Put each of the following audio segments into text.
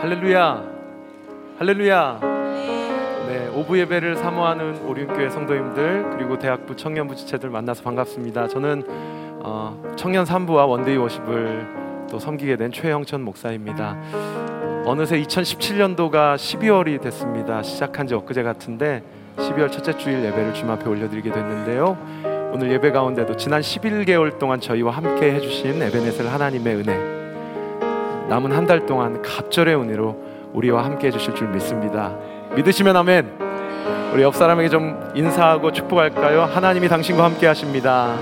할렐루야. 할렐루야. 네, 오부 예배를 사모하는 오륜교회 성도님들 그리고 대학부 청년부 지체들 만나서 반갑습니다. 저는 어, 청년 3부와 One Day Worship을 또 섬기게 된 최영천 목사입니다. 어느새 2017년도가 12월이 됐습니다. 시작한 지 엊그제 같은데 12월 첫째 주일 예배를 주님 앞에 올려드리게 됐는데요. 오늘 예배 가운데도 지난 11개월 동안 저희와 함께 해주신 에벤에셀 하나님의 은혜 남은 한 달 동안 갑절의 은혜로 우리와 함께 해주실 줄 믿습니다. 믿으시면 아멘. 우리 옆 사람에게 좀 인사하고 축복할까요? 하나님이 당신과 함께 하십니다.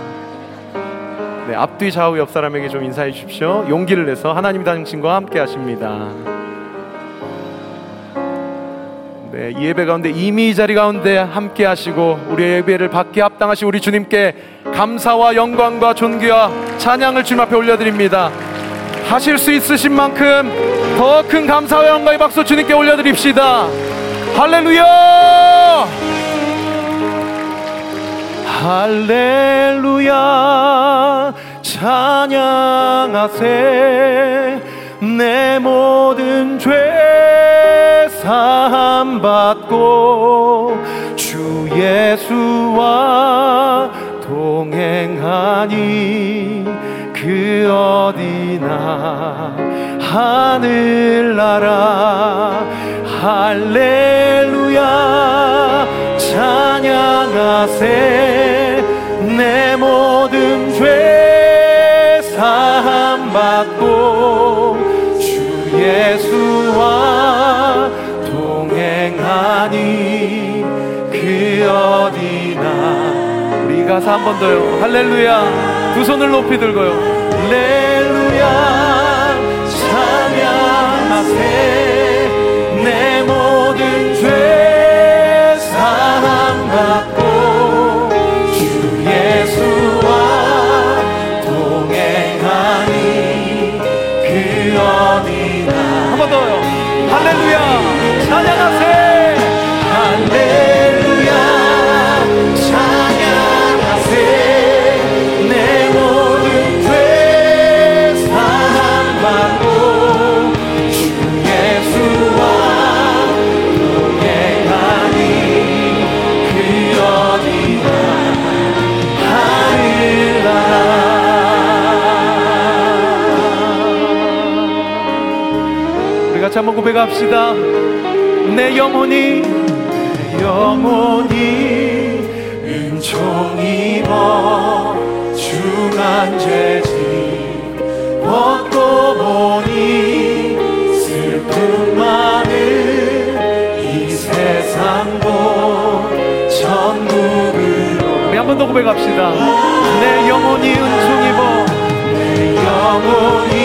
네, 앞뒤 좌우 옆 사람에게 좀 인사해 주십시오. 용기를 내서 하나님이 당신과 함께 하십니다. 네, 이 예배 가운데 이미 이 자리 가운데 함께 하시고 우리의 예배를 받게 합당하신 우리 주님께 감사와 영광과 존귀와 찬양을 주님 앞에 올려드립니다. 하실 수 있으신 만큼 더 큰 감사와 영광의 박수 주님께 올려드립시다. 할렐루야! 할렐루야 찬양하세 내 모든 죄 사함 받고 주 예수와 동행하니 그 어디나 하늘나라. 할렐루야 찬양하세. 내 모든 죄 사함 받고 주 예수와 동행하니 그 어디나. 우리 가사 한번 더요. 할렐루야 두 손을 높이 들고요. 할렐루야 찬양하세 내 모든 죄 사함받고 주 예수와 동행하니 그 어디나 한 번 더요. 할렐루야 찬양하세 고백합시다. 내 영혼이 내 영혼이 은총 입어 중한 죄지 벗고 보니 슬픔 많은 이 세상도 천국으로 우리 한 번 더 고백합시다. 내 영혼이 은총 입어 내 영혼이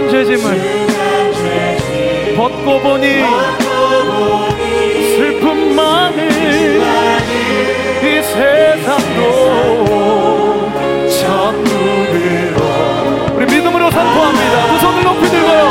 중한 죄짐을 벗고 보니 슬픔 많은 이 세상도 천국으로. 우리 믿음으로 선포합니다. 두 손을 높이 들고요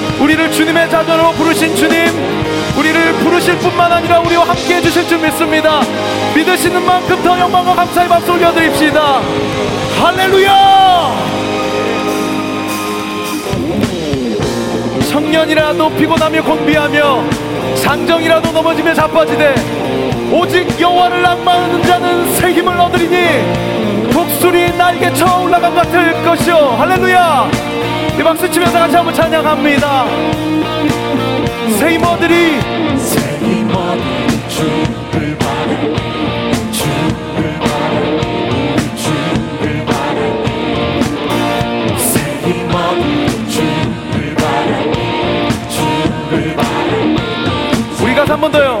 우리를 주님의 자녀로 부르신 주님 우리를 부르실 뿐만 아니라 우리와 함께 해주실 줄 믿습니다. 믿으시는 만큼 더 영광과 감사의 박수 올려드립시다. 할렐루야! 청년이라도 피곤하며 공비하며 장정이라도 넘어지며 자빠지되 오직 여호와를 악마하는 자는 새 힘을 얻으리니 독수리 날개쳐 올라간 것 같을 것이오 할렐루야! 이 박수 치면서 같이 한번 찬양합니다. 세이머들이 세이머들이 주를 바래 주를 바래 주를 바래 세이머들이 주를 바래 주를 바래 우리 가서 한 번 더요.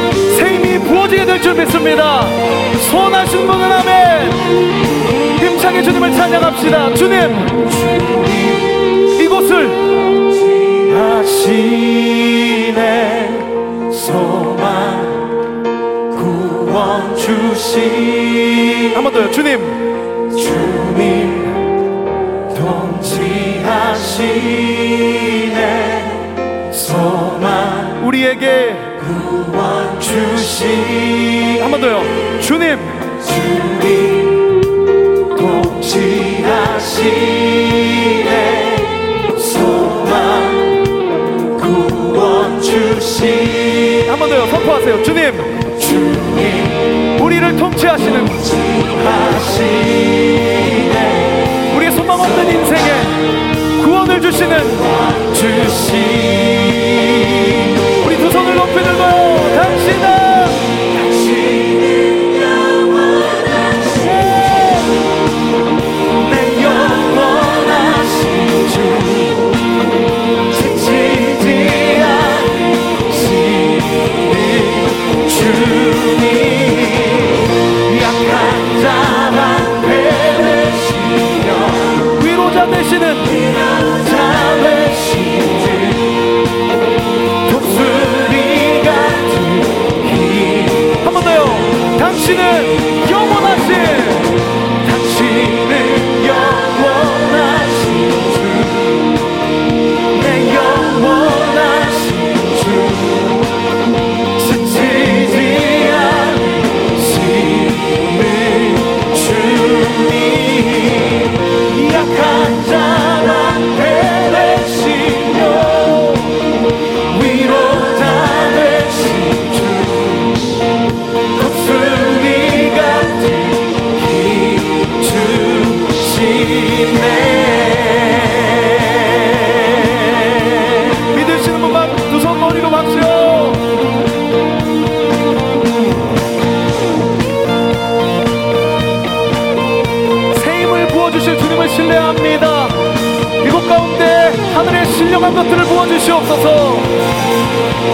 부어지게 될 줄 믿습니다. 소원하신 분은 아멘. 힘차게 주님을 찬양합시다. 주님, 이곳을 하신의 소망 구원 주시 한 번 더요. 주님, 주님 통치하시네 소망 우리에게 주시 한 번 더요. 주님. 주님 통치하시네. 소망 구원 주시 한 번 더요. 선포하세요. 주님. 주님 우리를 통치하시는 통치하시네. 우리의 소망 없는 인생에 구원을 주시는 주시 부족한 것들을 부어주시옵소서.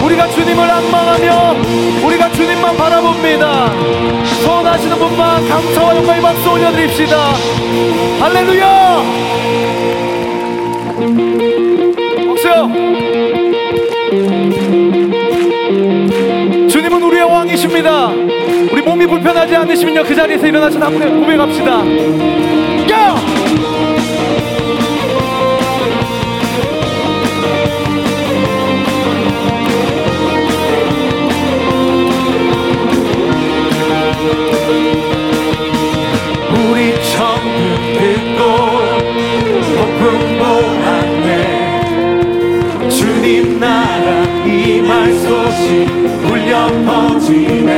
우리가 주님을 안망하며 우리가 주님만 바라봅니다. 소원하시는 분만 감사와 영광의 박수 올려드립시다. 할렐루야! 혹시요! 주님은 우리의 왕이십니다. 우리 몸이 불편하지 않으시면요 그 자리에서 일어나서 한번 고백합시다. 소식 울려 퍼지네.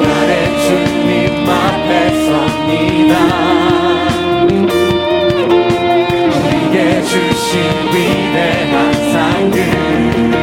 나의 주님 앞에 섭니다. 내게 주신 위대한 상급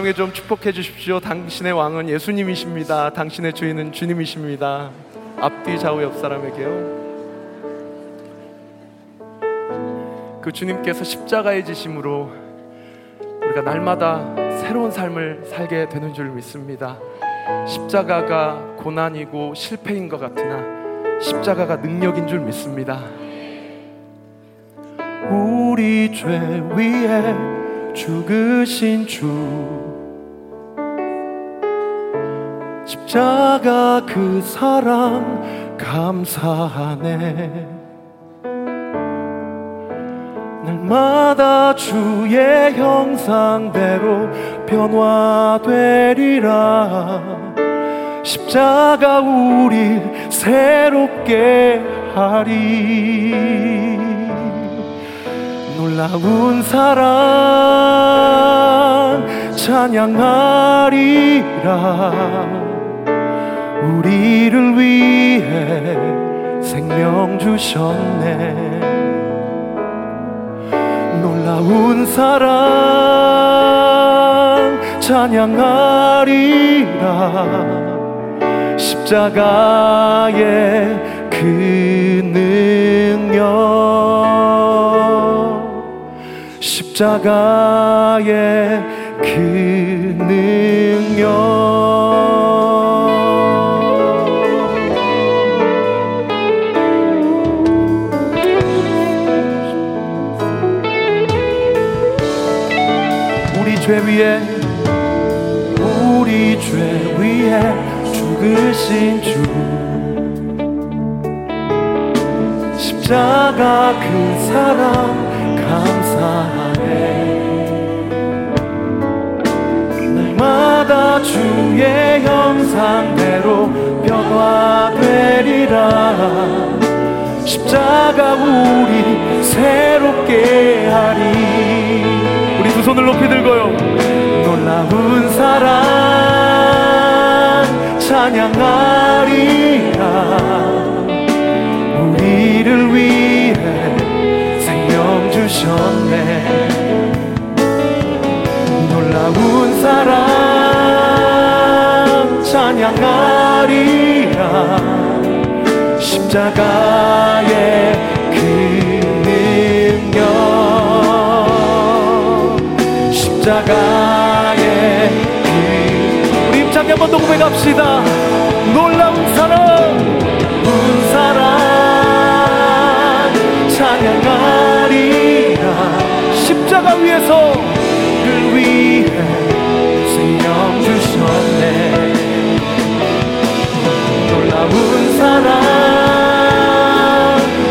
사람에게 좀 축복해 주십시오. 당신의 왕은 예수님이십니다. 당신의 주인은 주님이십니다. 앞뒤 좌우 옆 사람에게요. 그 주님께서 십자가의 지심으로 우리가 날마다 새로운 삶을 살게 되는 줄 믿습니다. 십자가가 고난이고 실패인 것 같으나 십자가가 능력인 줄 믿습니다. 우리 죄 위에 죽으신 주 십자가 그 사랑 감사하네. 날마다 주의 형상대로 변화되리라. 십자가 우리 새롭게 하리. 놀라운 사랑 찬양하리라 우리를 위해 생명 주셨네. 놀라운 사랑 찬양하리라. 십자가의 그 능력. 십자가의 그 능력 죄 위에 우리 죄 위에 죽으신 주. 십자가 그 사랑 감사하네. 날마다 주의 형상대로 변화되리라. 십자가 우리 새롭게 하리 두 손을 높이 들고요. 놀라운 사랑 찬양하리라. 우리를 위해 생명 주셨네. 놀라운 사랑 찬양하리라. 십자가의 한번 더 고백합시다. 놀라운 사랑 놀라운 사랑 찬양하리라. 십자가 위에서 를 위해 생명 주셨네. 놀라운 사랑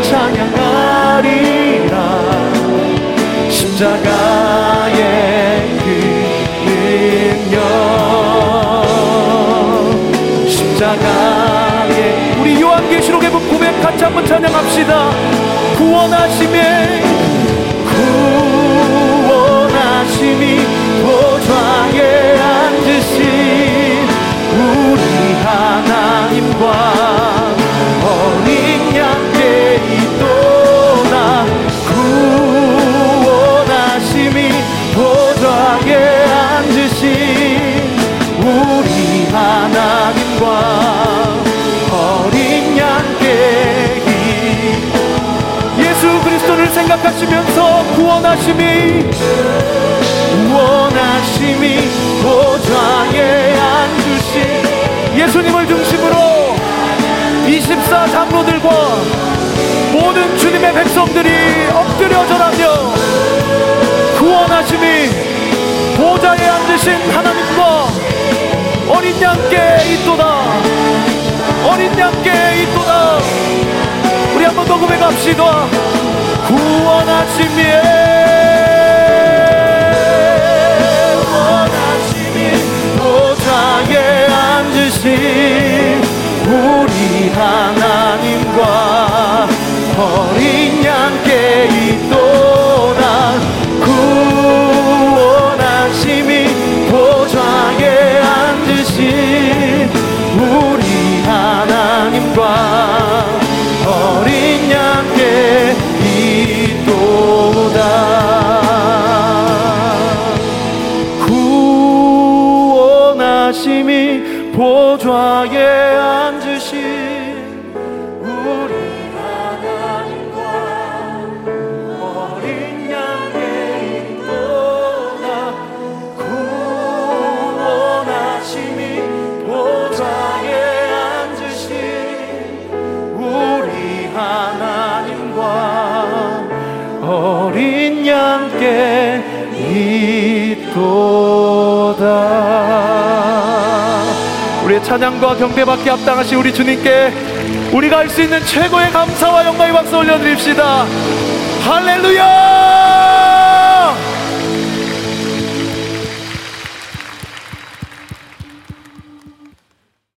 찬양하리라. 십자가 같이 한번 찬양합시다. 구원하심에 구원하심이 보좌에 앉으신 우리 하나님과 하시면서 구원하심이 구원하심이 보좌에 앉으신 예수님을 중심으로 24 장로들과 모든 주님의 백성들이 엎드려 절하며 구원하심이 보좌에 앉으신 하나님과 어린 양께 있도다. 어린 양께 있도다. 우리 한번 더 고백합시다 구원하심이 구 찬양과 경배받기 합당하신 우리 주님께 우리가 할 수 있는 최고의 감사와 영광의 박수 올려드립시다. 할렐루야